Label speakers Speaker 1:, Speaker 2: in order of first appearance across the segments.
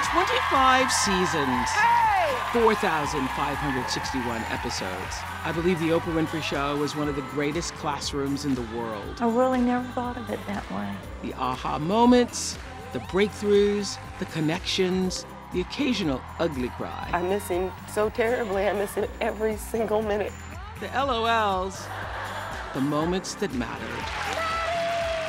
Speaker 1: Through 25 seasons, 4,561 episodes, I believe The Oprah Winfrey Show was one of the greatest classrooms in the world.
Speaker 2: I really never thought of it that way.
Speaker 1: The aha moments, the breakthroughs, the connections, the occasional ugly cry,
Speaker 3: I miss him so terribly. I miss him every single minute.
Speaker 1: the LOLs, the moments that mattered,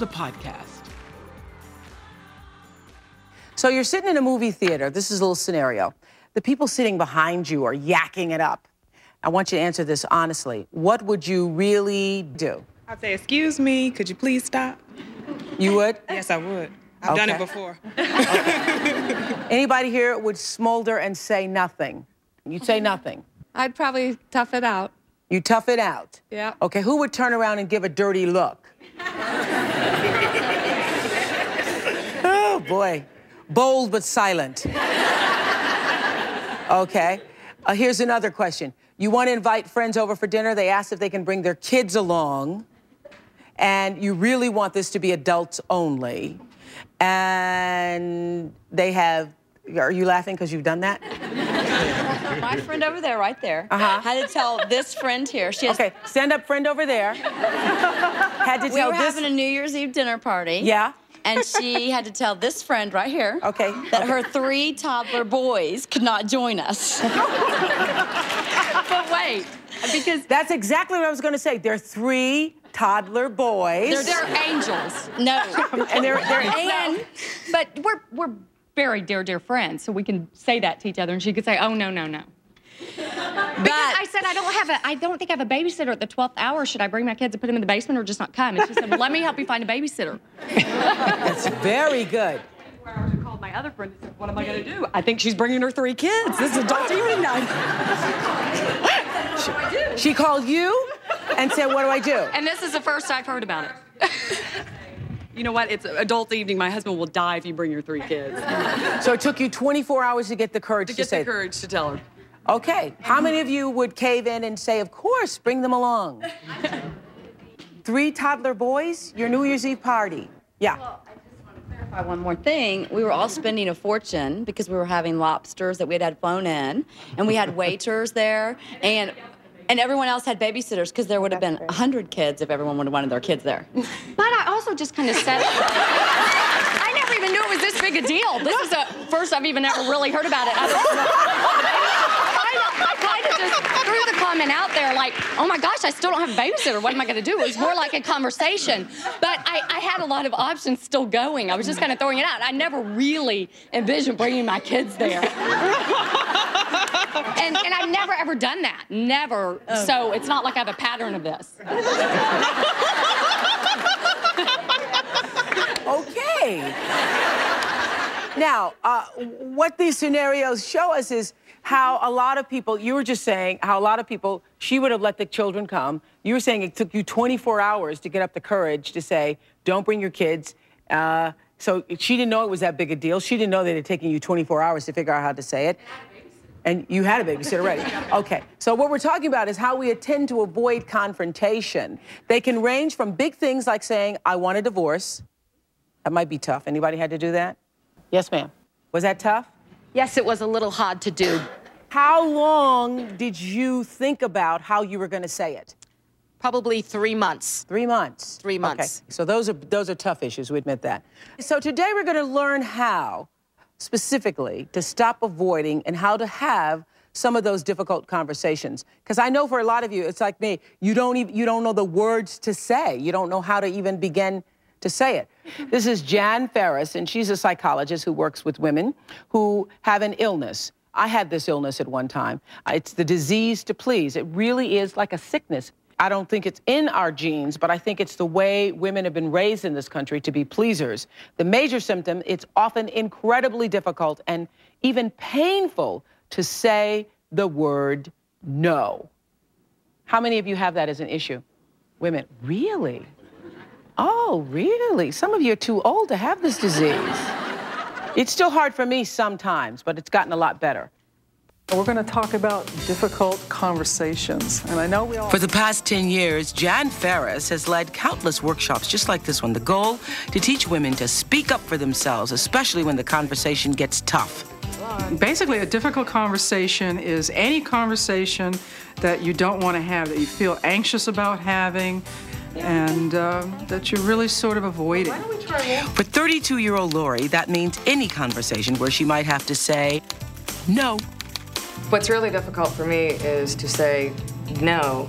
Speaker 1: the podcast. So you're sitting in a movie theater. This is a little scenario. The people sitting behind you are yakking it up. I want you to answer this honestly. What would you really do?
Speaker 4: I'd say, excuse me, could you please stop?
Speaker 1: You would?
Speaker 4: Yes, I would. I've done it
Speaker 1: Okay.
Speaker 4: before.
Speaker 1: Anybody here would smolder and say nothing? You'd say nothing.
Speaker 5: I'd probably tough it out.
Speaker 1: You tough it out.
Speaker 5: Yeah.
Speaker 1: Okay, who would turn around and give a dirty look? oh boy. Bold but silent. Okay. Uh, here's another question. You want to invite friends over for dinner. They ask if they can bring their kids along. And you really want this to be adults only. And they have, are you laughing because you've done that?
Speaker 6: My friend over there, right there,
Speaker 1: Uh-huh.
Speaker 6: had to tell this friend here. She has,
Speaker 1: Okay, stand up, friend over there. Had to tell this friend.
Speaker 6: we were
Speaker 1: this.
Speaker 6: having a New Year's Eve dinner party.
Speaker 1: Yeah.
Speaker 6: And she had to tell this friend right here
Speaker 1: Okay.
Speaker 6: that her three toddler boys could not join us. but wait, because
Speaker 1: That's exactly what I was going to say. They're three toddler boys.
Speaker 5: They're, they're angels.
Speaker 6: no.
Speaker 1: and they're, they're
Speaker 6: And
Speaker 5: But we're we're very dear, dear friends, so we can say that to each other, and she could say, "Oh no, no, no." Because
Speaker 6: but
Speaker 5: I said I don't have a, I don't think I have a babysitter at the twelfth hour. Should I bring my kids and put them in the basement, or just not come? And she said, well, "Let me help you find a babysitter."
Speaker 1: that's very good.
Speaker 5: Four hours, I called my other friend and said, "What am I going to do? I think she's bringing her three kids. This is adult evening night."
Speaker 1: She called you and said, What do I do?
Speaker 5: And this is the first I've heard about it. you know what? It's adult evening. My husband will die if you bring your three kids.
Speaker 1: So it took you 24 hours to get the courage to,
Speaker 5: to get
Speaker 1: say,
Speaker 5: the courage to tell her.
Speaker 1: Okay. How many of you would cave in and say, Of course, bring them along? Three toddler boys, your New Year's Eve party. Yeah.
Speaker 6: Well, I just want to clarify one more thing. We were all spending a fortune because we were having lobsters that we had had flown in, and we had waiters there, and and everyone else had babysitters because there would have been a hundred kids if everyone would have wanted their kids there.
Speaker 5: But I also just kind of said, I never even knew it was this big a deal. This is the first I've even ever really heard about it. I, I, I kind of just threw the comment out there, like, oh my gosh, I still don't have a babysitter. What am I going to do? It was more like a conversation. But I, I had a lot of options still going. I was just kind of throwing it out. I never really envisioned bringing my kids there. and, and I've never ever done that. Never. Oh. So it's not like I have a pattern of this.
Speaker 1: Okay. Now, uh, what these scenarios show us is how a lot of people, you were just saying how a lot of people, she would have let the children come. You were saying it took you 24 hours to get up the courage to say, don't bring your kids. Uh, So she didn't know it was that big a deal. She didn't know that it had taken you 24 hours to figure out how to say it. And you had a babysitter already. Okay. So what we're talking about is how we tend to avoid confrontation. They can range from big things like saying, I want a divorce. That might be tough. Anybody had to do that? Yes, ma'am. Was that tough?
Speaker 3: Yes, it was a little hard to do.
Speaker 1: How long did you think about how you were going to say it?
Speaker 3: Probably three months.
Speaker 1: Three months.
Speaker 3: Three months.
Speaker 1: Okay. So those are those are tough issues. We admit that. So today we're going to learn how, specifically, to stop avoiding and how to have some of those difficult conversations. Because I know for a lot of you, it's like me. You don't even you don't know the words to say. You don't know how to even begin to say it. This is Jan Ferris, and she's a psychologist who works with women who have an illness. I had this illness at one time. Uh, it's the disease to please. It really is like a sickness. I don't think it's in our genes, but I think it's the way women have been raised in this country to be pleasers. The major symptom, it's often incredibly difficult and even painful to say the word no. How many of you have that as an issue? Women, really? Oh, really? Some of you are too old to have this disease. It's still hard for me sometimes, but it's gotten a lot better.
Speaker 7: We're going to talk about difficult conversations. And I know we all.
Speaker 1: For the past 10 years, Jan Ferris has led countless workshops just like this one. The goal to teach women to speak up for themselves, especially when the conversation gets tough.
Speaker 7: Basically, a difficult conversation is any conversation that you don't want to have, that you feel anxious about having, and uh, that you're really sort of avoiding.
Speaker 1: For 32 year old Lori, that means any conversation where she might have to say no.
Speaker 8: What's really difficult for me is to say no.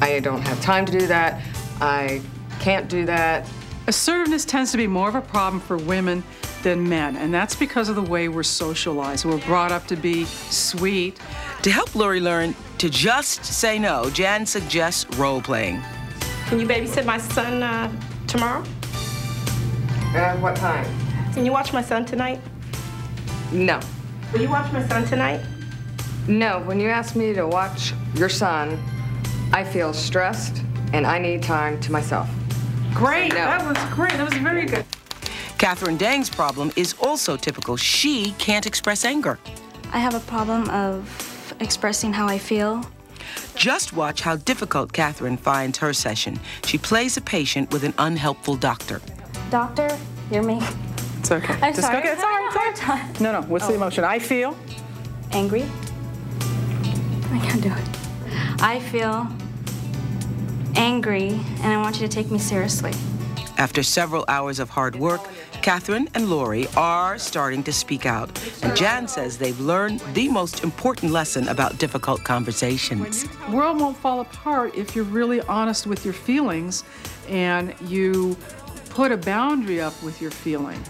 Speaker 8: I don't have time to do that. I can't do that.
Speaker 7: Assertiveness tends to be more of a problem for women than men, and that's because of the way we're socialized. We're brought up to be sweet.
Speaker 1: To help Lori learn to just say no, Jan suggests role playing.
Speaker 3: Can you babysit my son uh, tomorrow?
Speaker 8: At what time?
Speaker 3: Can you watch my son tonight?
Speaker 8: No.
Speaker 3: Will you watch my son tonight?
Speaker 8: No, when you ask me to watch your son, I feel stressed and I need time to myself.
Speaker 7: Great,
Speaker 8: So no.
Speaker 7: that was great. That was very good.
Speaker 1: Catherine Dang's problem is also typical. She can't express anger.
Speaker 9: I have a problem of expressing how I feel.
Speaker 1: Just watch how difficult Catherine finds her session. She plays a patient with an unhelpful doctor.
Speaker 9: Doctor, you're me.
Speaker 7: It's okay.
Speaker 9: I'm
Speaker 7: Just
Speaker 9: sorry.
Speaker 7: okay. It's all right. It's all right. No, no. What's the oh. emotion? I feel.
Speaker 9: Angry. I can't do it. I feel angry, and I want you to take me seriously.
Speaker 1: After several hours of hard work, Catherine and Lori are starting to speak out. And Jan says they've learned the most important lesson about difficult conversations.
Speaker 7: The world won't fall apart if you're really honest with your feelings and you put a boundary up with your feeling.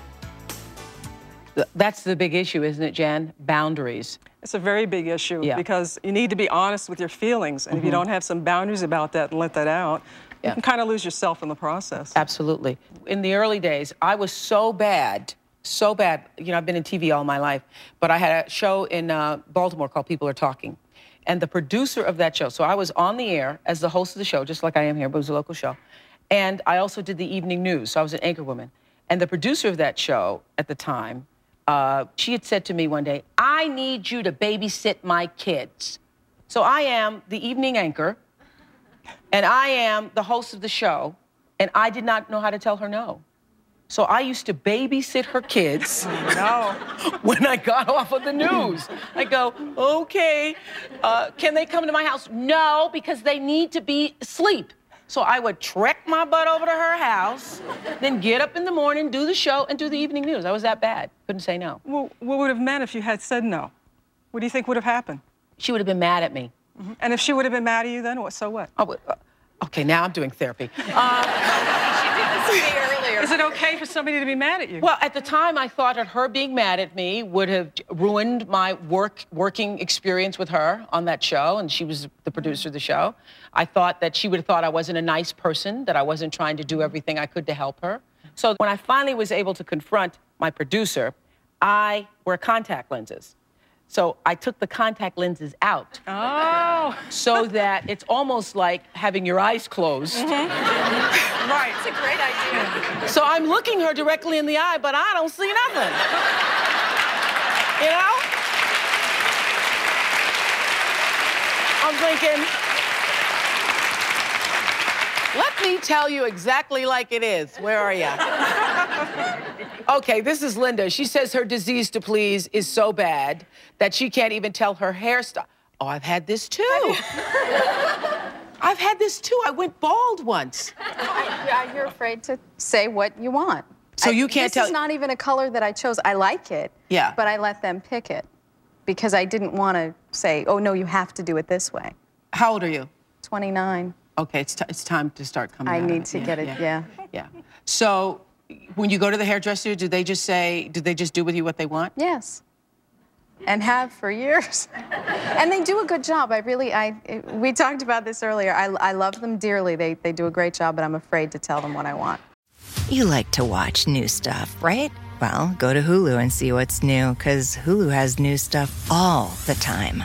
Speaker 1: That's the big issue, isn't it, Jan? Boundaries.
Speaker 10: It's a very big issue
Speaker 1: Yeah.
Speaker 10: because you need to be honest with your feelings. And if you
Speaker 1: Mhm.
Speaker 10: don't have some boundaries about that and let that out,
Speaker 1: Yeah.
Speaker 10: you can kind of lose yourself in the process.
Speaker 1: Absolutely. In the early days, I was so bad, so bad. You know, I've been in TV all my life, but I had a show in uh, Baltimore called People Are Talking. And the producer of that show, so I was on the air as the host of the show, just like I am here, but it was a local show. And I also did the evening news, so I was an anchor woman. And the producer of that show at the time, uh, she had said to me one day, I need you to babysit my kids. So I am the evening anchor, and I am the host of the show, and I did not know how to tell her no. So I used to babysit her kids
Speaker 10: no.
Speaker 1: when I got off of the news. I go, okay, uh, can they come to my house? No, because they need to be asleep. So I would trek my butt over to her house, then get up in the morning, do the show, and do the evening news. I was that bad. Couldn't say no.
Speaker 10: Well, what would have meant if you had said no? What do you think would have happened?
Speaker 1: She would have been mad at me.
Speaker 10: And if she would have been mad at you, then what? So what?
Speaker 1: Oh, uh, okay, now I'm doing therapy.
Speaker 10: Is it okay for somebody to be mad at you?
Speaker 1: Well, at the time, I thought that her being mad at me would have ruined my work working experience with her on that show, and she was the producer of the show. I thought that she would have thought I wasn't a nice person, that I wasn't trying to do everything I could to help her. So when I finally was able to confront my producer, I wear contact lenses. So I took the contact lenses out.
Speaker 10: Oh.
Speaker 1: So that it's almost like having your eyes closed. Mm-hmm.
Speaker 10: Right.
Speaker 3: It's a great idea.
Speaker 1: So I'm looking her directly in the eye, but I don't see nothing. You know? I'm thinking, let me tell you exactly like it is. Where are you? Okay, this is Linda. She says her disease to please is so bad that she can't even tell her hairstyle. Oh, I've had this too. I've had this too. I went bald once.
Speaker 11: I, you're afraid to say what you want.
Speaker 1: So
Speaker 11: I-
Speaker 1: you can't
Speaker 11: this
Speaker 1: tell-
Speaker 11: This is not even a color that I chose. I like it.
Speaker 1: Yeah.
Speaker 11: But I let them pick it because I didn't want to say, oh, no, you have to do it this way.
Speaker 1: How old are you?
Speaker 11: 29.
Speaker 1: Okay, it's, t- it's time to start coming
Speaker 11: I
Speaker 1: out of
Speaker 11: need to get it, yeah.
Speaker 1: Yeah. So when you go to the hairdresser, do they just say, do they just do with you what they want?
Speaker 11: Yes. And have for years. and they do a good job. I really, I, we talked about this earlier. I, I love them dearly. They, they do a great job, but I'm afraid to tell them what I want.
Speaker 12: You like to watch new stuff, right? Well, go to Hulu and see what's new, because Hulu has new stuff all the time.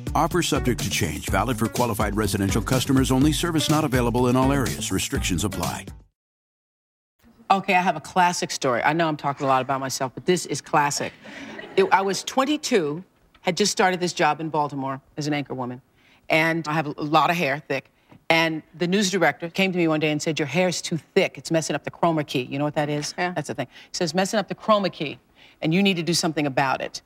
Speaker 13: Offer subject to change, valid for qualified residential customers only, service not available in all areas. Restrictions apply.
Speaker 1: Okay, I have a classic story. I know I'm talking a lot about myself, but this is classic. It- I was 22, had just started this job in Baltimore as an anchor woman, and I have a lot of hair, thick. And the news director came to me one day and said, Your hair's too thick. It's messing up the chroma key. You know what that is? Yeah. That's the thing. He says, Messing up the chroma key, and you need to do something about it.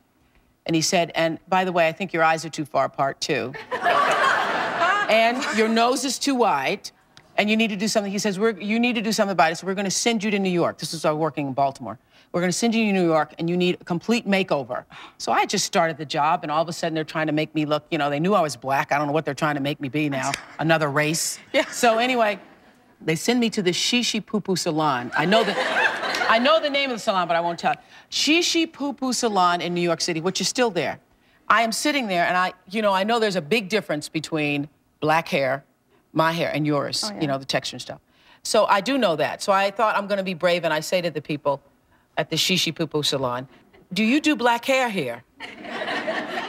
Speaker 1: And he said, And by the way, I think your eyes are too far apart, too. and your nose is too wide, and you need to do something. He says, we're, You need to do something about it, so we're going to send you to New York. This is our working in Baltimore. We're going to send you to New York, and you need a complete makeover. So I just started the job, and all of a sudden they're trying to make me look, you know, they knew I was black. I don't know what they're trying to make me be now, another race. Yeah. So anyway, they send me to the Shishi Poo Poo Salon. I know the, I know the name of the salon, but I won't tell. Shishi Poo Poo Salon in New York City, which is still there. I am sitting there, and I, you know, I know there's a big difference between black hair, my hair, and yours. Oh, you know, the texture and stuff. So I do know that. So I thought I'm going to be brave, and I say to the people at the Shishi Poo Poo Salon, "Do you do black hair here?"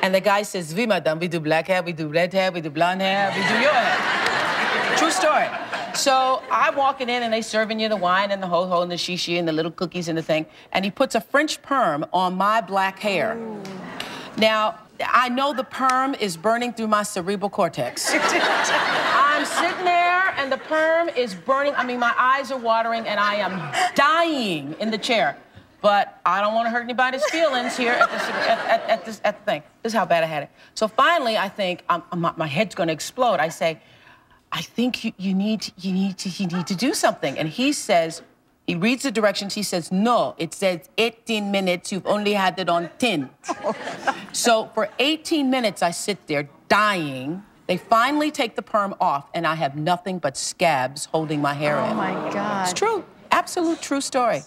Speaker 1: And the guy says, "We, madame, we do black hair, we do red hair, we do blonde hair, we do your hair." True story. So I'm walking in and they serving you the wine and the ho ho and the shishi and the little cookies and the thing. And he puts a French perm on my black hair. Now, I know the perm is burning through my cerebral cortex. I'm sitting there and the perm is burning. I mean, my eyes are watering and I am dying in the chair. But I don't want to hurt anybody's feelings here at, this, at, at, at this at the thing. This is how bad I had it. So finally, I think my head's going to explode. I say, I think you, you need you need to you need to do something. And he says, he reads the directions. He says, no, it says 18 minutes. You've only had it on 10. so for 18 minutes, I sit there dying. They finally take the perm off, and I have nothing but scabs holding my hair oh in.
Speaker 11: Oh my God.
Speaker 1: It's true. Absolute true story.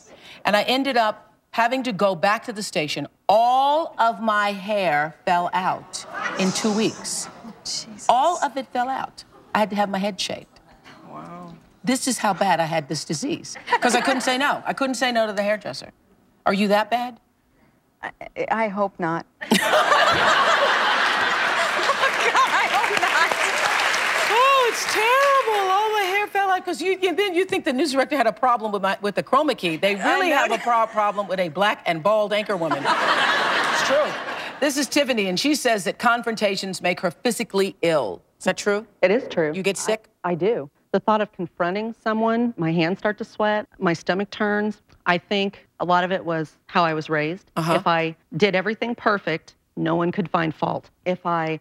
Speaker 1: And I ended up having to go back to the station. All of my hair fell out in two weeks. All of it fell out. I had to have my head shaved. Wow. This is how bad I had this disease. Because I couldn't say no. I couldn't say no to the hairdresser. Are you that bad?
Speaker 11: I, I hope not.
Speaker 1: Oh, God, I hope not. Oh, it's terrible. All my hair fell out because you, and then you think the news director had a problem with my with the chroma key. They really have a pro- problem with a black and bald anchor woman. it's true. This is Tiffany, and she says that confrontations make her physically ill. Is that true?
Speaker 3: It is true.
Speaker 1: You get sick?
Speaker 3: I, I do. The thought of confronting someone, my hands start to sweat, my stomach turns. I think
Speaker 14: A lot of it was how I was raised.
Speaker 1: Uh-huh.
Speaker 14: If I did everything perfect, no one could find fault. If I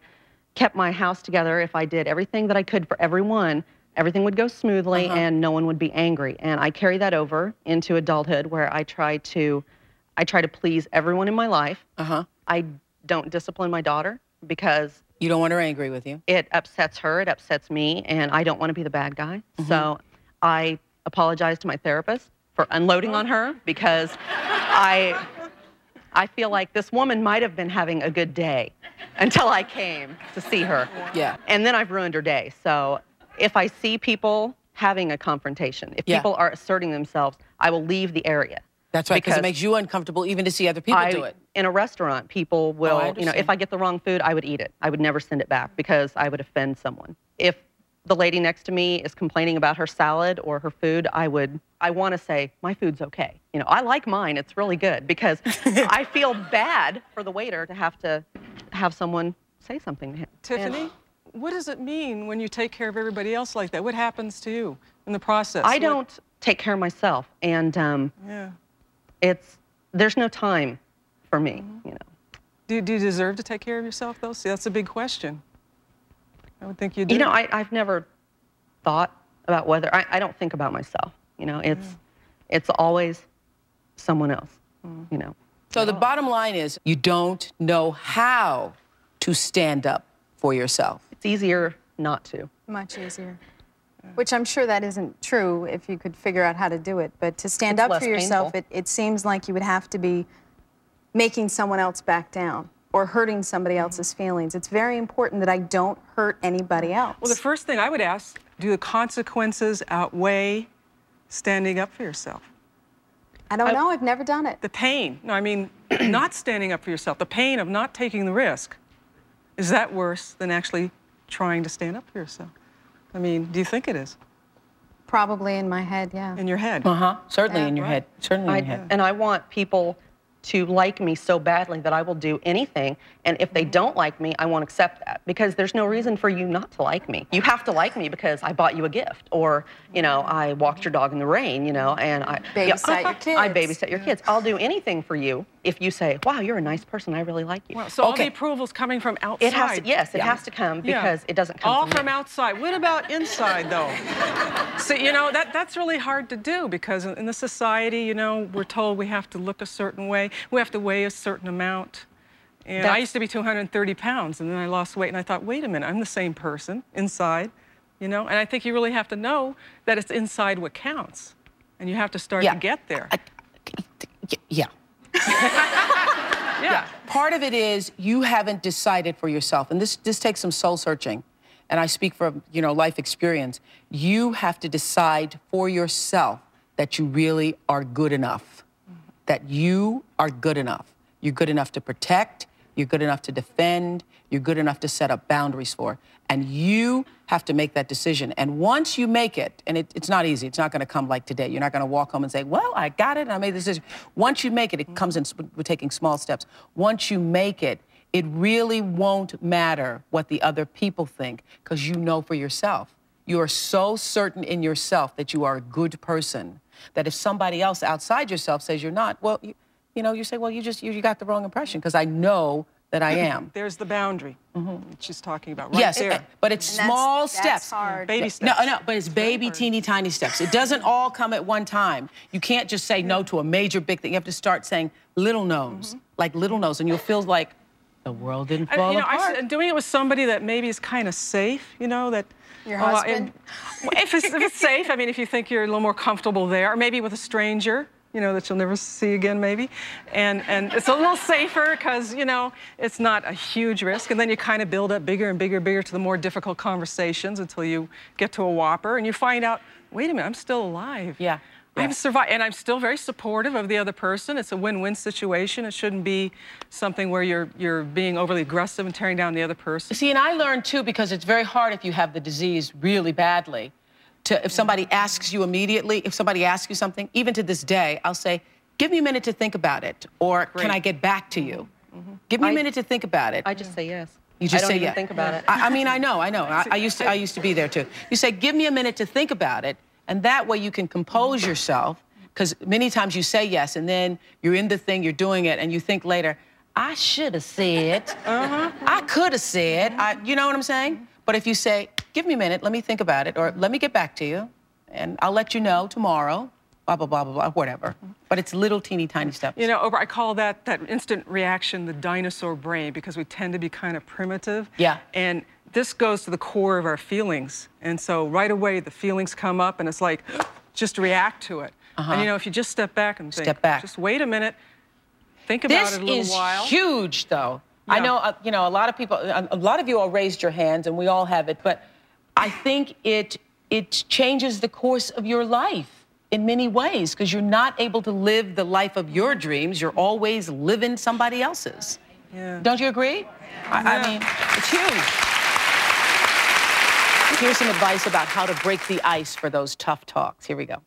Speaker 14: kept my house together, if I did everything that I could for everyone, everything would go smoothly
Speaker 1: Uh-huh.
Speaker 14: and no one would be angry. And I carry that over into adulthood where I try to I try to please everyone in my life.
Speaker 1: Uh-huh.
Speaker 14: I don't discipline my daughter because
Speaker 1: You don't want her angry with you.
Speaker 14: it upsets her, it upsets me, and I don't want to be the bad guy.
Speaker 1: Mm-hmm.
Speaker 14: So I apologize to my therapist for unloading on her because I I feel like this woman might have been having a good day until I came to see her.
Speaker 1: Yeah.
Speaker 14: And then I've ruined her day. So if I see people having a confrontation, if
Speaker 1: Yeah.
Speaker 14: people are asserting themselves, I will leave the area.
Speaker 1: That's right, because it makes you uncomfortable even to see other people
Speaker 14: I-
Speaker 1: do it.
Speaker 14: In a restaurant, people will, you know, if I get the wrong food, I would eat it. I would never send it back because I would offend someone. If the lady next to me is complaining about her salad or her food, I would, I want to say, my food's okay. You know, I like mine, it's really good because I feel bad for the waiter to have to have someone say something to him.
Speaker 10: Tiffany, what does it mean when you take care of everybody else like that? What happens to you in the process?
Speaker 14: I
Speaker 10: What-
Speaker 14: don't take care of myself, and um,
Speaker 10: Yeah.
Speaker 14: It's, there's no time for me,
Speaker 10: Mm-hmm.
Speaker 14: you know.
Speaker 10: Do, do you deserve to take care of yourself, though? See, that's a big question. I would think you do.
Speaker 14: You know, I, I've never thought about whether I, I don't think about myself. You know, it's it's always someone else. You know.
Speaker 1: So the bottom line is you don't know how to stand up for yourself.
Speaker 14: It's easier not to.
Speaker 11: Much easier. Mm. Which I'm sure that isn't true if you could figure out how to do it. But to stand
Speaker 14: It's
Speaker 11: up for yourself, it, it seems like you would have to be making someone else back down or hurting somebody else's feelings. It's very important that I don't hurt anybody else.
Speaker 10: Well, the first thing I would ask do the consequences outweigh standing up for yourself?
Speaker 11: I don't know. I've never done it.
Speaker 10: The pain. No, I mean, not standing up for yourself, the pain of not taking the risk. Is that worse than actually trying to stand up for yourself? I mean, do you think it is?
Speaker 11: Probably in my head, yeah.
Speaker 10: In your head?
Speaker 1: Uh huh. Certainly
Speaker 11: Yeah,
Speaker 1: in your
Speaker 11: right.
Speaker 1: head. Certainly
Speaker 14: I,
Speaker 1: in your head.
Speaker 14: and I want people to like me so badly that I will do anything. And if they don't like me, I won't accept that because there's no reason for you not to like me. You have to like me because I bought you a gift, or you know, I walked your dog in the rain, you know, and I
Speaker 11: Babysit your kids.
Speaker 14: I babysit your kids. I'll do anything for you if you say, "Wow, you're a nice person. I really like you."
Speaker 10: Well, so all the approval's coming from outside.
Speaker 14: It has to, yes, it has to come
Speaker 10: Yeah.
Speaker 14: because it doesn't come
Speaker 10: all
Speaker 14: from,
Speaker 10: from
Speaker 14: me.
Speaker 10: outside. What about inside, though? so you know that that's really hard to do because in in the society, you know, we're told we have to look a certain way, we have to weigh a certain amount. And I used to be 230 pounds, and then I lost weight, and I thought, wait a minute, I'm the same person inside, you know. And I think you really have to know that it's inside what counts, and you have to start
Speaker 1: Yeah.
Speaker 10: to get there.
Speaker 1: Yeah.
Speaker 10: yeah.
Speaker 1: Part of it is you haven't decided for yourself, and this this takes some soul searching. And I speak from you know life experience. You have to decide for yourself that you really are good enough. That you are good enough. You're good enough to protect. You're good enough to defend. You're good enough to set up boundaries for. And you have to make that decision. And once you make it, and it, it's not easy, it's not going to come like today. You're not going to walk home and say, Well, I got it I made the decision. Once you make it, it comes in, we're taking small steps. Once you make it, it really won't matter what the other people think because you know for yourself. You are so certain in yourself that you are a good person that if somebody else outside yourself says you're not, well, you, you know, you say, well, you just you, you got the wrong impression because I know that I am.
Speaker 10: There's the boundary that she's talking about right
Speaker 1: yes,
Speaker 10: there.
Speaker 1: eh, but it's
Speaker 11: And
Speaker 1: small
Speaker 11: that's
Speaker 1: steps.
Speaker 11: hard.
Speaker 10: Baby steps.
Speaker 1: No, no, but it's baby, teeny, tiny steps. It doesn't all come at one time. You can't just say no to a major big thing. You have to start saying little no's, like little no's, and you'll feel like the world didn't
Speaker 10: I-
Speaker 1: fall
Speaker 10: you know, I
Speaker 1: apart.
Speaker 10: s- doing it with somebody that maybe is kind of safe, you know, that.
Speaker 11: Your
Speaker 10: oh,
Speaker 11: husband?
Speaker 10: well, if, it's, if it's safe, I mean, if you think you're a little more comfortable there, or maybe with a stranger, you know, that you'll never see again, maybe. And, and it's a little safer because, you know, it's not a huge risk. And then you kind of build up bigger and bigger, and bigger to the more difficult conversations until you get to a whopper and you find out, wait a minute, I'm still alive.
Speaker 1: Yeah.
Speaker 10: I've survived, and I'm still very supportive of the other person. It's a win-win situation. It shouldn't be something where you're you're being overly aggressive and tearing down the other person.
Speaker 1: See, and I learned too because it's very hard if you have the disease really badly. To if somebody asks you immediately, if somebody asks you something, even to this day, I'll say, "Give me a minute to think about it," or "Can I get back to you?" Mm-hmm. Mm-hmm. Give me a
Speaker 14: I-
Speaker 1: minute to think about it.
Speaker 14: I just say yes.
Speaker 1: You just
Speaker 14: I don't
Speaker 1: say
Speaker 14: even
Speaker 1: yeah.
Speaker 14: think about it.
Speaker 1: I, I mean, I know, I know. I, I used to, I used to be there too. You say, "Give me a minute to think about it," and that way you can compose yourself Because many times you say yes, and then you're in the thing, you're doing it, and you think later, I should have said, uh-huh. I could have said, I, you know what I'm saying? But if you say, give me a minute, let me think about it, or let me get back to you, and I'll let you know tomorrow, blah, blah, blah, blah, blah, whatever. But it's little teeny tiny steps.
Speaker 10: You know, Oprah, I call that that instant reaction the dinosaur brain because we tend to be kind of primitive.
Speaker 1: Yeah.
Speaker 10: And this goes to the core of our feelings. And so right away the feelings come up and it's like, just react to it.
Speaker 1: Uh-huh.
Speaker 10: And you know, if you just step back and think,
Speaker 1: Step back.
Speaker 10: just wait a minute, think about
Speaker 1: this
Speaker 10: it a little
Speaker 1: is
Speaker 10: while.
Speaker 1: huge, though. I know, uh, you know, a lot of people, a, a lot of you all raised your hands, and we all have it. But I think it it changes the course of your life in many ways because you're not able to live the life of your dreams. You're always living somebody else's.
Speaker 10: Yeah.
Speaker 1: Don't you agree? I, I mean, it's huge. Here's some advice about how to break the ice for those tough talks. Here we go.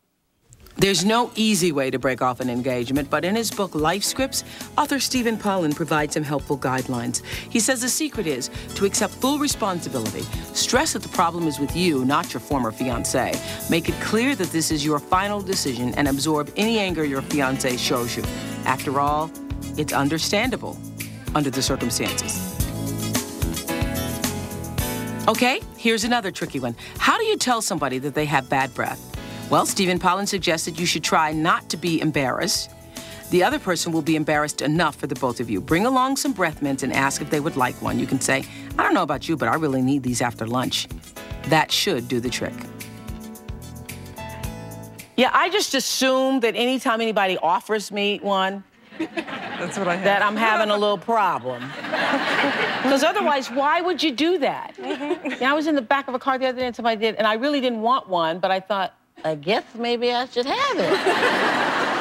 Speaker 1: There's no easy way to break off an engagement, but in his book Life Scripts, author Stephen Pollan provides some helpful guidelines. He says the secret is to accept full responsibility. Stress that the problem is with you, not your former fiance. Make it clear that this is your final decision and absorb any anger your fiance shows you. After all, it's understandable under the circumstances. Okay, here's another tricky one. How do you tell somebody that they have bad breath? Well, Stephen Pollan suggested you should try not to be embarrassed. The other person will be embarrassed enough for the both of you. Bring along some breath mints and ask if they would like one. You can say, I don't know about you, but I really need these after lunch. That should do the trick. Yeah, I just assume that anytime anybody offers me one,
Speaker 10: That's what I have.
Speaker 1: that I'm having a little problem. Because otherwise, why would you do that? Yeah, I was in the back of a car the other day and somebody did, and I really didn't want one, but I thought, I guess maybe I should have it.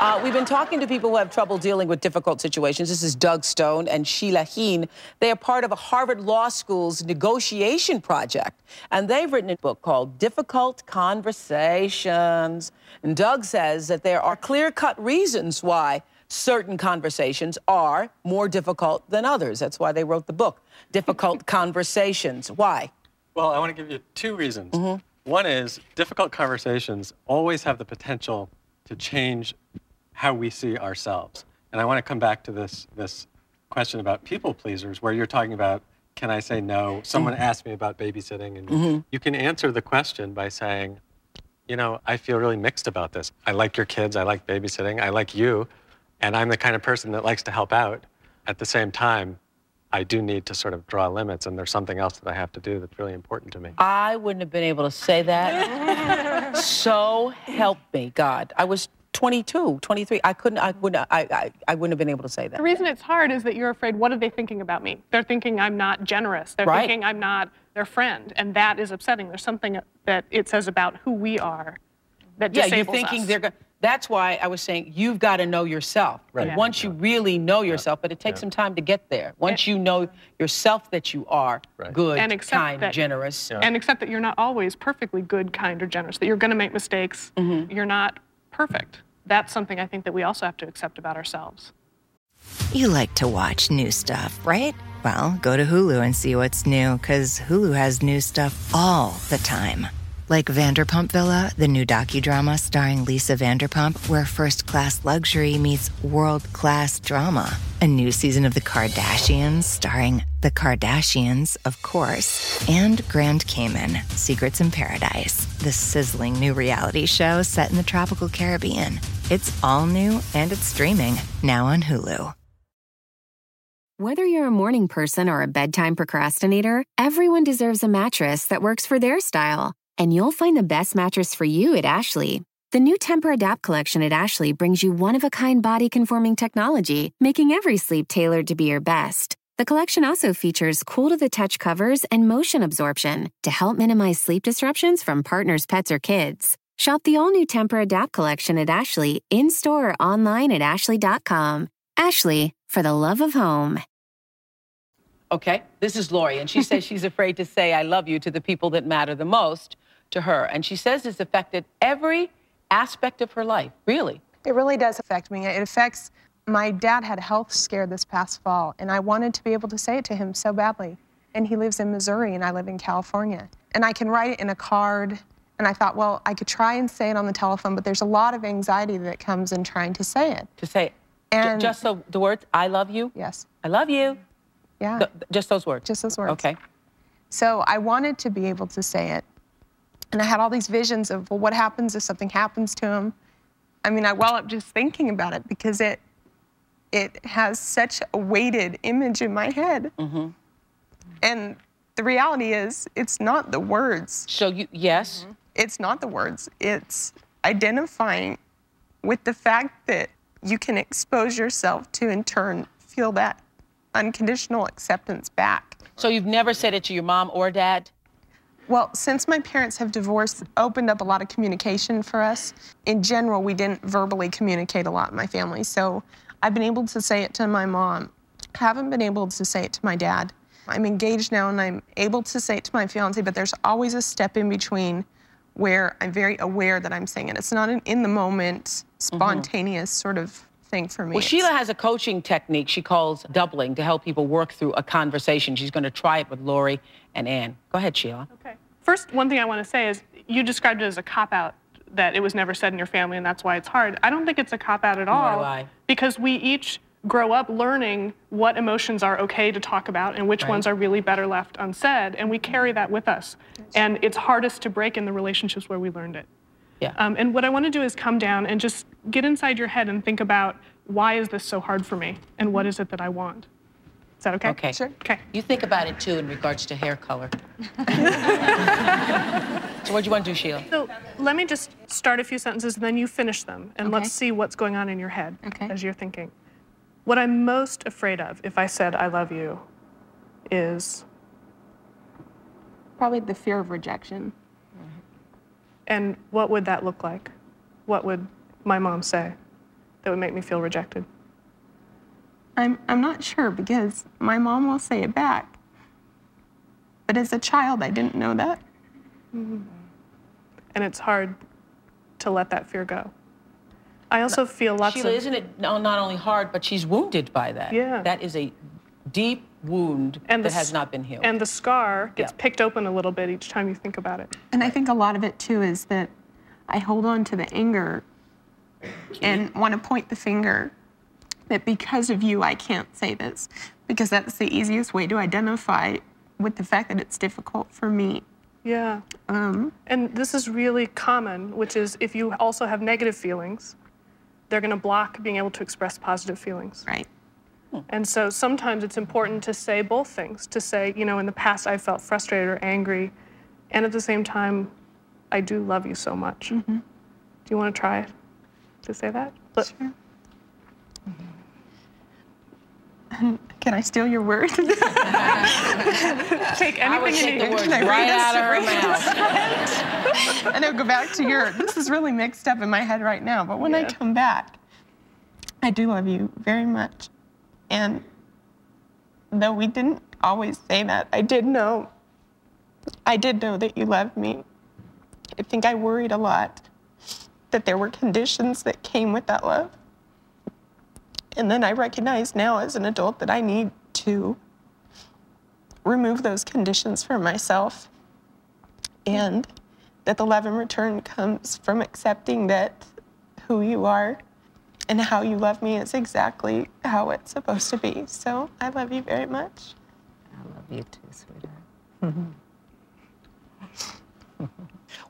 Speaker 1: Uh, we've been talking to people who have trouble dealing with difficult situations. This is Doug Stone and Sheila Heen. They are part of a Harvard Law School's negotiation project, and they've written a book called Difficult Conversations. And Doug says that there are clear cut reasons why certain conversations are more difficult than others. That's why they wrote the book, Difficult Conversations. Why?
Speaker 15: Well, I want to give you two reasons.
Speaker 1: Mm-hmm.
Speaker 15: One is difficult conversations always have the potential to change how we see ourselves. And I want to come back to this this question about people pleasers, where you're talking about, can I say no? Someone
Speaker 1: Mhm.
Speaker 15: asked me about babysitting, and
Speaker 1: Mhm.
Speaker 15: you can answer the question by saying, you know, I feel really mixed about this. I like your kids, I like babysitting, I like you, and I'm the kind of person that likes to help out. At the same time, I do need to sort of draw limits, and there's something else that I have to do that's really important to me.
Speaker 1: I wouldn't have been able to say that. so help me, God. I was 22, 23. I couldn't, I wouldn't, I, I, I wouldn't have been able to say that.
Speaker 16: The reason it's hard is that you're afraid, what are they thinking about me? They're thinking I'm not generous. They're
Speaker 1: Right.
Speaker 16: thinking I'm not their friend. And that is upsetting. There's something that it says about who we are that
Speaker 1: Yeah,
Speaker 16: disables
Speaker 1: you're thinking
Speaker 16: us.
Speaker 1: they're going that's why I was saying you've got to know yourself.
Speaker 16: Right.
Speaker 1: And
Speaker 16: Yeah.
Speaker 1: once you really know yourself, but it takes
Speaker 16: Yeah.
Speaker 1: some time to get there. Once you know yourself that you are good,
Speaker 16: and accept
Speaker 1: kind,
Speaker 16: that,
Speaker 1: generous.
Speaker 16: And accept that you're not always perfectly good, kind, or generous, that you're going to make mistakes.
Speaker 1: Mm-hmm.
Speaker 16: You're not perfect. That's something I think that we also have to accept about ourselves.
Speaker 12: You like to watch new stuff, right? Well, go to Hulu and see what's new, because Hulu has new stuff all the time. Like Vanderpump Villa, the new docudrama starring Lisa Vanderpump, where first class luxury meets world class drama. A new season of The Kardashians starring The Kardashians, of course, and Grand Cayman, Secrets in Paradise, the sizzling new reality show set in the tropical Caribbean. It's all new and it's streaming now on Hulu.
Speaker 17: Whether you're a morning person or a bedtime procrastinator, everyone deserves a mattress that works for their style. And you'll find the best mattress for you at Ashley. The new Tempur-Adapt collection at Ashley brings you one of a kind body conforming technology, making every sleep tailored to be your best. The collection also features cool to the touch covers and motion absorption to help minimize sleep disruptions from partners, pets, or kids. Shop the all new Tempur-Adapt collection at Ashley in store or online at ashley.com. Ashley, for the love of home.
Speaker 1: Okay, this is Lori, and she says she's afraid to say I love you to the people that matter the most to her. And she says it's affected every aspect of her life, really.
Speaker 4: It really does affect me. It affects my dad had a health scare this past fall, and I wanted to be able to say it to him so badly. And he lives in Missouri, and I live in California. And I can write it in a card, And I thought, well, I could try and say it on the telephone, but there's a lot of anxiety that comes in trying to say it.
Speaker 1: To say it.
Speaker 4: And
Speaker 1: just so the words, I love you?
Speaker 4: Yes.
Speaker 1: I love you.
Speaker 4: Yeah.
Speaker 1: Th- just those words.
Speaker 4: Just those words.
Speaker 1: Okay.
Speaker 4: So I wanted to be able to say it. And I had all these visions of, well, what happens if something happens to him? I mean, I well up just thinking about it because it it has such a weighted image in my head.
Speaker 1: Mm-hmm.
Speaker 4: And the reality is, it's not the words.
Speaker 1: So you, yes.
Speaker 4: It's not the words. It's identifying with the fact that you can expose yourself to, in turn, feel that unconditional acceptance back.
Speaker 1: So you've never said it to your mom or dad?
Speaker 4: Well, since my parents have divorced, opened up a lot of communication for us. In general, we didn't verbally communicate a lot in my family. So I've been able to say it to my mom. I Haven't been able to say it to my dad. I'm engaged now and I'm able to say it to my fiance, but there's always a step in between where I'm very aware that I'm saying it. It's not an in the moment, mm-hmm. spontaneous sort of thing for me.
Speaker 1: Well, Sheila has a coaching technique she calls doubling to help people work through a conversation. She's going to try it with Lori and Ann. Go ahead, Sheila.
Speaker 16: Okay. First, one thing I want to say is you described it as a cop out that it was never said in your family and that's why it's hard. I don't think it's a cop out at all because we each grow up learning what emotions are okay to talk about and which
Speaker 1: Right.
Speaker 16: ones are really better left unsaid and we carry that with us. And it's hardest to break in the relationships where we learned it.
Speaker 1: Yeah.
Speaker 16: Um, and what I want to do is come down and just get inside your head and think about why is this so hard for me and what is it that I want. Is that okay?
Speaker 1: Okay.
Speaker 16: Sure. Okay.
Speaker 1: You think about it too in regards to hair color. so what do you want to do, Sheila?
Speaker 16: So let me just start a few sentences and then you finish them and let's see what's going on in your head as you're thinking. What I'm most afraid of if I said I love you is
Speaker 4: Probably the fear of rejection. Mm-hmm.
Speaker 16: and what would that look like? What would my mom say that would make me feel rejected?
Speaker 4: I'm, I'm not sure because my mom will say it back. But as a child, I didn't know that.
Speaker 16: And it's hard to let that fear go. I also feel lots
Speaker 1: Sheila,
Speaker 16: of
Speaker 1: isn't it not only hard, but she's wounded by that?
Speaker 16: Yeah.
Speaker 1: That is a deep wound
Speaker 16: and
Speaker 1: that
Speaker 16: the
Speaker 1: has not been healed.
Speaker 16: And the scar gets
Speaker 1: Yeah.
Speaker 16: picked open a little bit each time you think about it.
Speaker 4: And I think a lot of it too is that I hold on to the anger and want to point the finger that because of you, I can't say this, because that's the easiest way to identify with the fact that it's difficult for me.
Speaker 16: Yeah.
Speaker 4: Um,
Speaker 16: And this is really common, which is if you also have negative feelings, they're going to block being able to express positive feelings.
Speaker 4: Right. Hmm.
Speaker 16: And so sometimes it's important to say both things to say, you know, in the past I felt frustrated or angry, and at the same time, I do love you so much. Mm-hmm. Do you want to try to say that? But, mm-hmm.
Speaker 4: Can I steal your word?
Speaker 16: Take anything you
Speaker 4: the
Speaker 16: need.
Speaker 4: words
Speaker 16: Can I
Speaker 4: right
Speaker 16: read
Speaker 4: out of
Speaker 16: bring
Speaker 4: mouth. and I'll go back to your. This is really mixed up in my head right now. But when I come back, I do love you very much. And though we didn't always say that, I did know. I did know that you loved me. I think I worried a lot that there were conditions that came with that love. And then I recognize now as an adult that I need to remove those conditions for myself and that the love in return comes from accepting that who you are and how you love me is exactly how it's supposed to be. So I love you very much.
Speaker 1: I love you too, sweetheart. Mm-hmm.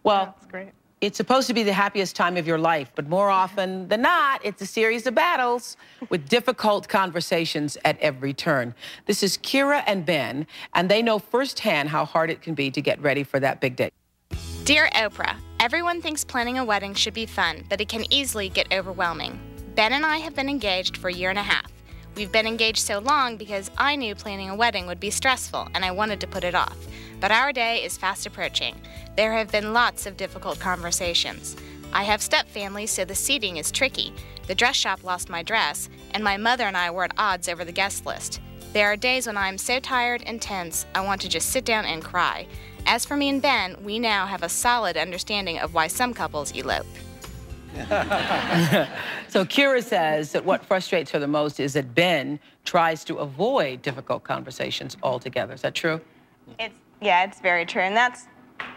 Speaker 1: well, that's
Speaker 16: great.
Speaker 1: It's supposed to be the happiest time of your life, but more often than not, it's a series of battles with difficult conversations at every turn. This is Kira and Ben, and they know firsthand how hard it can be to get ready for that big day.
Speaker 18: Dear Oprah, everyone thinks planning a wedding should be fun, but it can easily get overwhelming. Ben and I have been engaged for a year and a half. We've been engaged so long because I knew planning a wedding would be stressful and I wanted to put it off. But our day is fast approaching. There have been lots of difficult conversations. I have step families, so the seating is tricky. The dress shop lost my dress, and my mother and I were at odds over the guest list. There are days when I am so tired and tense, I want to just sit down and cry. As for me and Ben, we now have a solid understanding of why some couples elope.
Speaker 1: so Kira says that what frustrates her the most is that Ben tries to avoid difficult conversations altogether. Is that true?
Speaker 19: It's yeah, it's very true, and that's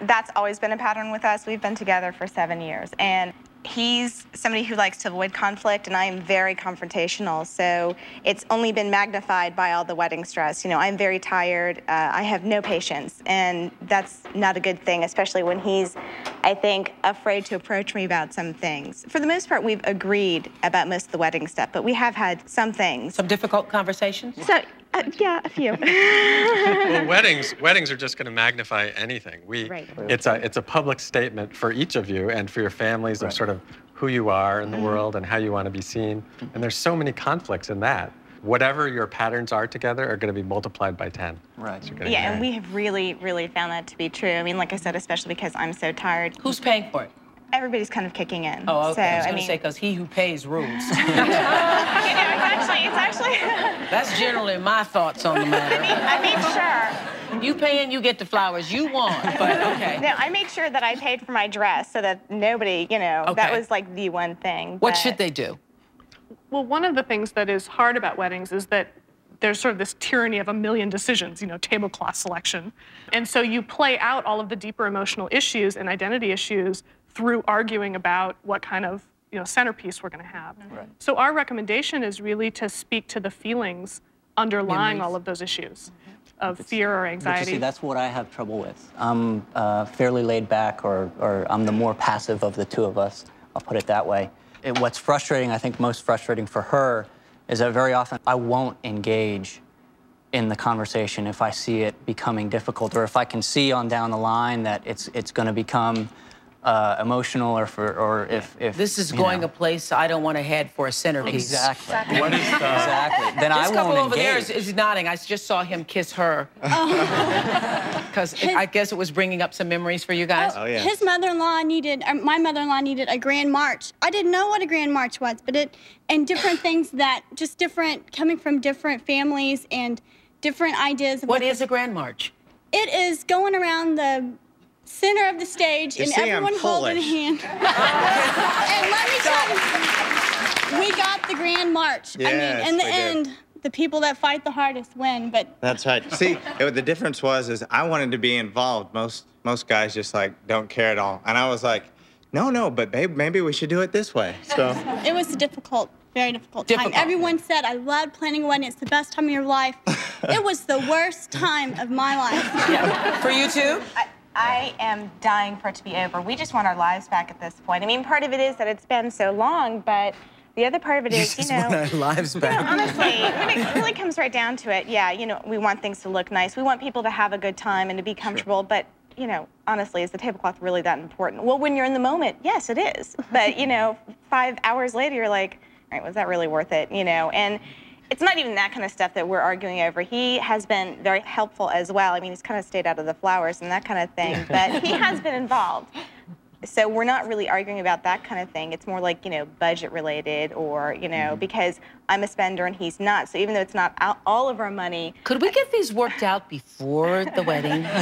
Speaker 19: that's always been a pattern with us. We've been together for seven years. And he's somebody who likes to avoid conflict, and I am very confrontational. So it's only been magnified by all the wedding stress. You know, I'm very tired. Uh, I have no patience, and that's not a good thing, especially when he's, I think, afraid to approach me about some things. For the most part, we've agreed about most of the wedding stuff, but we have had some things.
Speaker 20: Some difficult conversations?
Speaker 19: So, uh, yeah, a few.
Speaker 15: well, weddings weddings are just going to magnify anything. We
Speaker 19: Right.
Speaker 15: it's a it's a public statement for each of you and for your families of sort of who you are in the
Speaker 19: Mhm.
Speaker 15: world and how you want to be seen. And there's so many conflicts in that. Whatever your patterns are together are going to be multiplied by 10. Right.
Speaker 19: Yeah, and we have really, really found that to be true. I mean, like I said, especially because I'm so tired.
Speaker 20: Who's paying for it?
Speaker 19: Everybody's kind of kicking in.
Speaker 20: Oh, okay.
Speaker 19: So,
Speaker 20: I was going
Speaker 19: mean,
Speaker 20: to say, because he who pays rules.
Speaker 19: you it's actually, it's actually.
Speaker 20: That's generally my thoughts on the matter.
Speaker 19: I mean, I made sure.
Speaker 20: You pay and you get the flowers you want, but okay.
Speaker 19: No, I made sure that I paid for my dress so that nobody, you know, that was like the one thing.
Speaker 20: What
Speaker 19: but-
Speaker 20: should they do?
Speaker 16: Well, one of the things that is hard about weddings is that there's sort of this tyranny of a million decisions, you know, tablecloth selection. And so you play out all of the deeper emotional issues and identity issues through arguing about what kind of, you know, centerpiece we're going to have.
Speaker 21: Right.
Speaker 16: So our recommendation is really to speak to the feelings underlying all of those issues of fear or
Speaker 21: But you
Speaker 16: anxiety.
Speaker 21: see, that's what I have trouble with. I'm uh, fairly laid back, or, or I'm the more passive of the two of us. I'll put it that way. It, what's frustrating, I think most frustrating for her, is that very often I won't engage in the conversation if I see it becoming difficult, or if I can see on down the line that it's it's going to become uh, emotional, or for or if if
Speaker 20: This is going
Speaker 21: know.
Speaker 20: a place I don't want to head for a centerpiece.
Speaker 21: Exactly. What is the- Exactly. Then
Speaker 20: this
Speaker 21: I
Speaker 20: couple
Speaker 21: won't
Speaker 20: over there is, is nodding. I just saw him kiss her. Because I guess it was bringing up some memories for you guys.
Speaker 21: Oh, yeah.
Speaker 22: His mother-in-law needed, or my mother-in-law needed a grand march. I didn't know what a grand march was, but it, and different things that, just different, coming from different families and different ideas. Of
Speaker 20: What is a grand march?
Speaker 22: It is going around the center of the stage
Speaker 20: You
Speaker 22: and
Speaker 20: see, I'm
Speaker 22: everyone holding a hand. and let me tell you, we got the grand march. I mean,
Speaker 23: Yes,
Speaker 22: in the
Speaker 23: we did.
Speaker 22: end, the people that fight the hardest win. But
Speaker 23: That's right. See, it, the difference was is I wanted to be involved. Most most guys just like don't care at all, and I was like, no, no, but babe, maybe we should do it this way. So
Speaker 22: It was a difficult, very difficult, time. Everyone said, I love planning a wedding. It's the best time of your life. it was the worst time of my life.
Speaker 20: For you too?
Speaker 19: I, I am dying for it to be over. We just want our lives back at this point. I mean, part of it is that it's been so long, but the other part of it is, you know, our
Speaker 20: lives
Speaker 19: you know, honestly, when it really comes right down to it, yeah, you know, we want things to look nice. We want people to have a good time and to be comfortable, but you know, honestly, is the tablecloth really that important? Well, when you're in the moment, yes, it is. But you know, five hours later, you're like, all right, was that really worth it? You know, and it's not even that kind of stuff that we're arguing over. He has been very helpful as well. I mean, he's kind of stayed out of the flowers and that kind of thing, but he has been involved. So we're not really arguing about that kind of thing. It's more like, you know, budget related or, you know, mm-hmm. because I'm a spender and he's not. So even though it's not all- all of our money.
Speaker 20: Could we get these worked out before the wedding?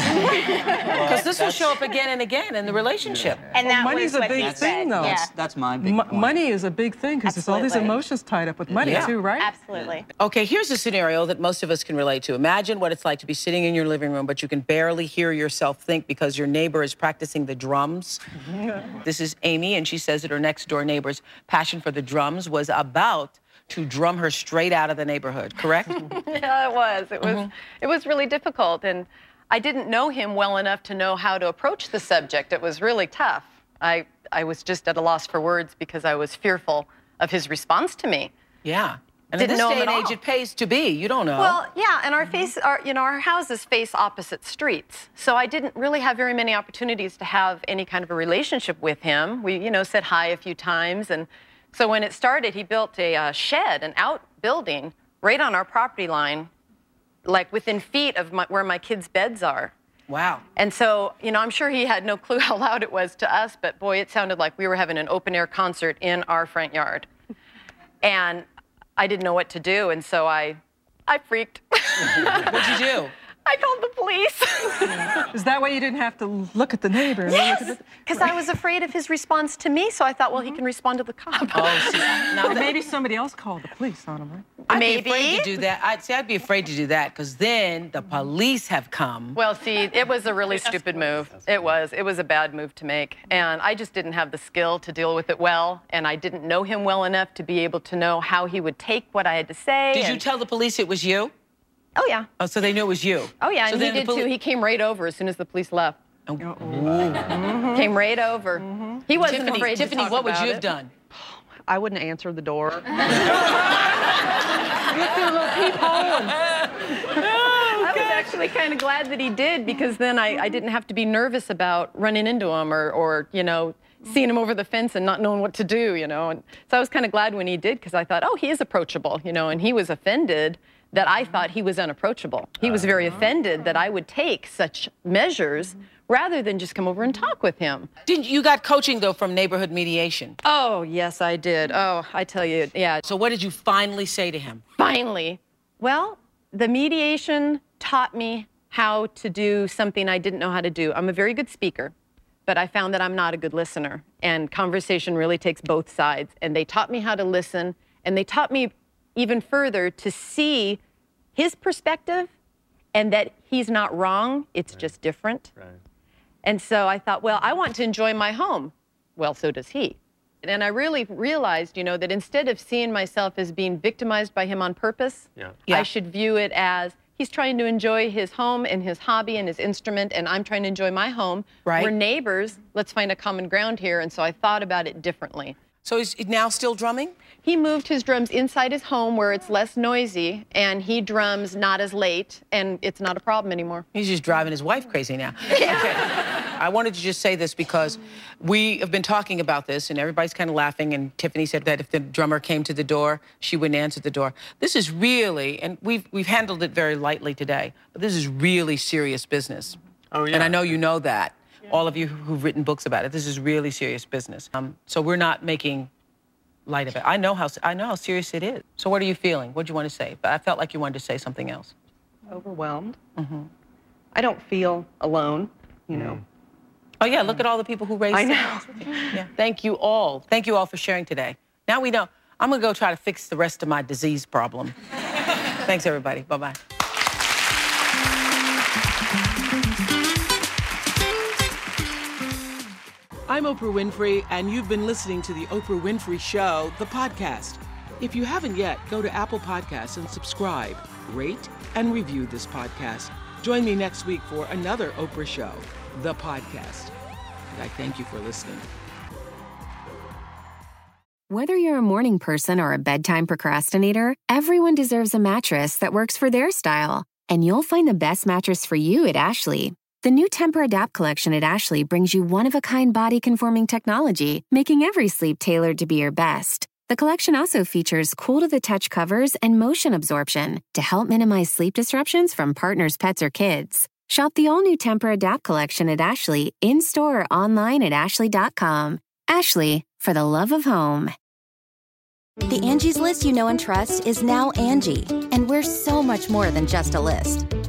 Speaker 20: Because this will show up again and again in the relationship.
Speaker 19: And
Speaker 10: Well,
Speaker 19: that
Speaker 10: money's
Speaker 19: was
Speaker 10: a big thing,
Speaker 19: said.
Speaker 10: though.
Speaker 19: Yeah.
Speaker 21: That's my
Speaker 10: big Money is a big thing because there's all these emotions tied up with money
Speaker 20: Yeah.
Speaker 10: too, right?
Speaker 19: Absolutely.
Speaker 20: Okay, here's a scenario that most of us can relate to. Imagine what it's like to be sitting in your living room, but you can barely hear yourself think because your neighbor is practicing the drums. Mm-hmm. This is Amy, and she says that her next door neighbor's passion for the drums was about to drum her straight out of the neighborhood, correct?
Speaker 5: yeah, it was. It was. Mm-hmm. It was really difficult, and I didn't know him well enough to know how to approach the subject. It was really tough. I I was just at a loss for words because I was fearful of his response to me.
Speaker 20: Yeah. And
Speaker 5: Didn't
Speaker 20: in this day and age,
Speaker 5: all.
Speaker 20: it pays to be. You don't know.
Speaker 5: Well, yeah, and our face, our you know, our houses face opposite streets, so I didn't really have very many opportunities to have any kind of a relationship with him. We, you know, said hi a few times, and so when it started, he built a uh, shed, an outbuilding, right on our property line, like within feet of my, where my kids' beds are.
Speaker 20: Wow.
Speaker 5: And so, you know, I'm sure he had no clue how loud it was to us, but boy, it sounded like we were having an open air concert in our front yard. And I didn't know what to do, and so I, I freaked.
Speaker 20: What'd you do?
Speaker 5: I called the police.
Speaker 10: Is that why you didn't have to look at the neighbor?
Speaker 5: Yes,
Speaker 10: look at the-
Speaker 5: because I was afraid of his response to me, so I thought, well, he mm-hmm. can respond to the cop.
Speaker 10: Oh, see, now maybe somebody else called the police on him, right?
Speaker 1: I'd
Speaker 5: Maybe.
Speaker 1: be afraid to do that. I'd say I'd be afraid to do that because then the mm-hmm. police have come.
Speaker 5: Well, see, it was a really stupid move. It was. It was a bad move to make. And I just didn't have the skill to deal with it well. And I didn't know him well enough to be able to know how he would take what I had to say.
Speaker 1: Did you tell the police it was you?
Speaker 5: Oh, yeah.
Speaker 1: Oh, so they knew it was you.
Speaker 5: Oh, yeah.
Speaker 1: So
Speaker 5: And he did
Speaker 1: poli-
Speaker 5: too. He came right over as soon as the police left.
Speaker 1: Oh. Mm-hmm.
Speaker 5: Came right over. Mm-hmm. He wasn't
Speaker 1: Tiffany,
Speaker 5: afraid to
Speaker 1: Tiffany,
Speaker 5: talk
Speaker 1: what would
Speaker 5: about
Speaker 1: you have
Speaker 5: it.
Speaker 1: done?
Speaker 14: I wouldn't answer the door. Through a little peephole.
Speaker 5: I was actually kind of glad that he did because then I, I didn't have to be nervous about running into him or, or, you know, seeing him over the fence and not knowing what to do, you know. And so I was kind of glad when he did because I thought, oh, he is approachable, you know, and he was offended that I thought he was unapproachable. He was very uh-huh. offended that I would take such measures rather than just come over and talk with him.
Speaker 1: Did you got coaching though from neighborhood mediation?
Speaker 5: Oh, yes, I did. Oh, I tell you, yeah.
Speaker 1: So what did you finally say to him?
Speaker 5: Finally. Well, the mediation taught me how to do something I didn't know how to do. I'm a very good speaker, but I found that I'm not a good listener. And conversation really takes both sides. And they taught me how to listen, and they taught me even further to see his perspective and that he's not wrong, it's just different. And so I thought, well, I want to enjoy my home. Well, so does he. And I really realized, you know, that instead of seeing myself as being victimized by him on purpose,
Speaker 15: Yeah.
Speaker 5: I should view it as he's trying to enjoy his home and his hobby and his instrument, and I'm trying to enjoy my home.
Speaker 1: Right.
Speaker 5: We're neighbors. Let's find a common ground here. And so I thought about it differently.
Speaker 1: So he's now still drumming?
Speaker 5: He moved his drums inside his home where it's less noisy, and he drums not as late, and it's not a problem anymore.
Speaker 1: He's just driving his wife crazy now. Okay. I wanted to just say this because we have been talking about this and everybody's kind of laughing. And Tiffany said that if the drummer came to the door, she wouldn't answer the door. This is really, and we've, we've handled it very lightly today, but this is really serious business.
Speaker 15: Oh, yeah.
Speaker 1: And I know you know that. All of you who've written books about it, this is really serious business. Um, so we're not making light of it. I know how I know how serious it is. So what are you feeling? What do you want to say? But I felt like you wanted to say something else.
Speaker 14: Overwhelmed.
Speaker 1: Mm-hmm.
Speaker 14: I don't feel alone, you know.
Speaker 1: Oh yeah, look at all the people who raised
Speaker 14: I
Speaker 1: their
Speaker 14: know.
Speaker 1: hands. Yeah. Thank you all. Thank you all for sharing today. Now we know. I'm gonna go try to fix the rest of my disease problem. Thanks everybody. Bye bye. I'm Oprah Winfrey, and you've been listening to the Oprah Winfrey Show, the podcast. If you haven't yet, go to Apple Podcasts and subscribe, rate, and review this podcast. Join me next week for another Oprah Show, the podcast. And I thank you for listening.
Speaker 17: Whether you're a morning person or a bedtime procrastinator, everyone deserves a mattress that works for their style. And you'll find the best mattress for you at Ashley. The new Tempur-Adapt collection at Ashley brings you one of a kind body conforming technology, making every sleep tailored to be your best. The collection also features cool to the touch covers and motion absorption to help minimize sleep disruptions from partners, pets, or kids. Shop the all new Tempur-Adapt collection at Ashley in store or online at ashley.com. Ashley, for the love of home.
Speaker 24: The Angie's list you know and trust is now Angie, and we're so much more than just a list.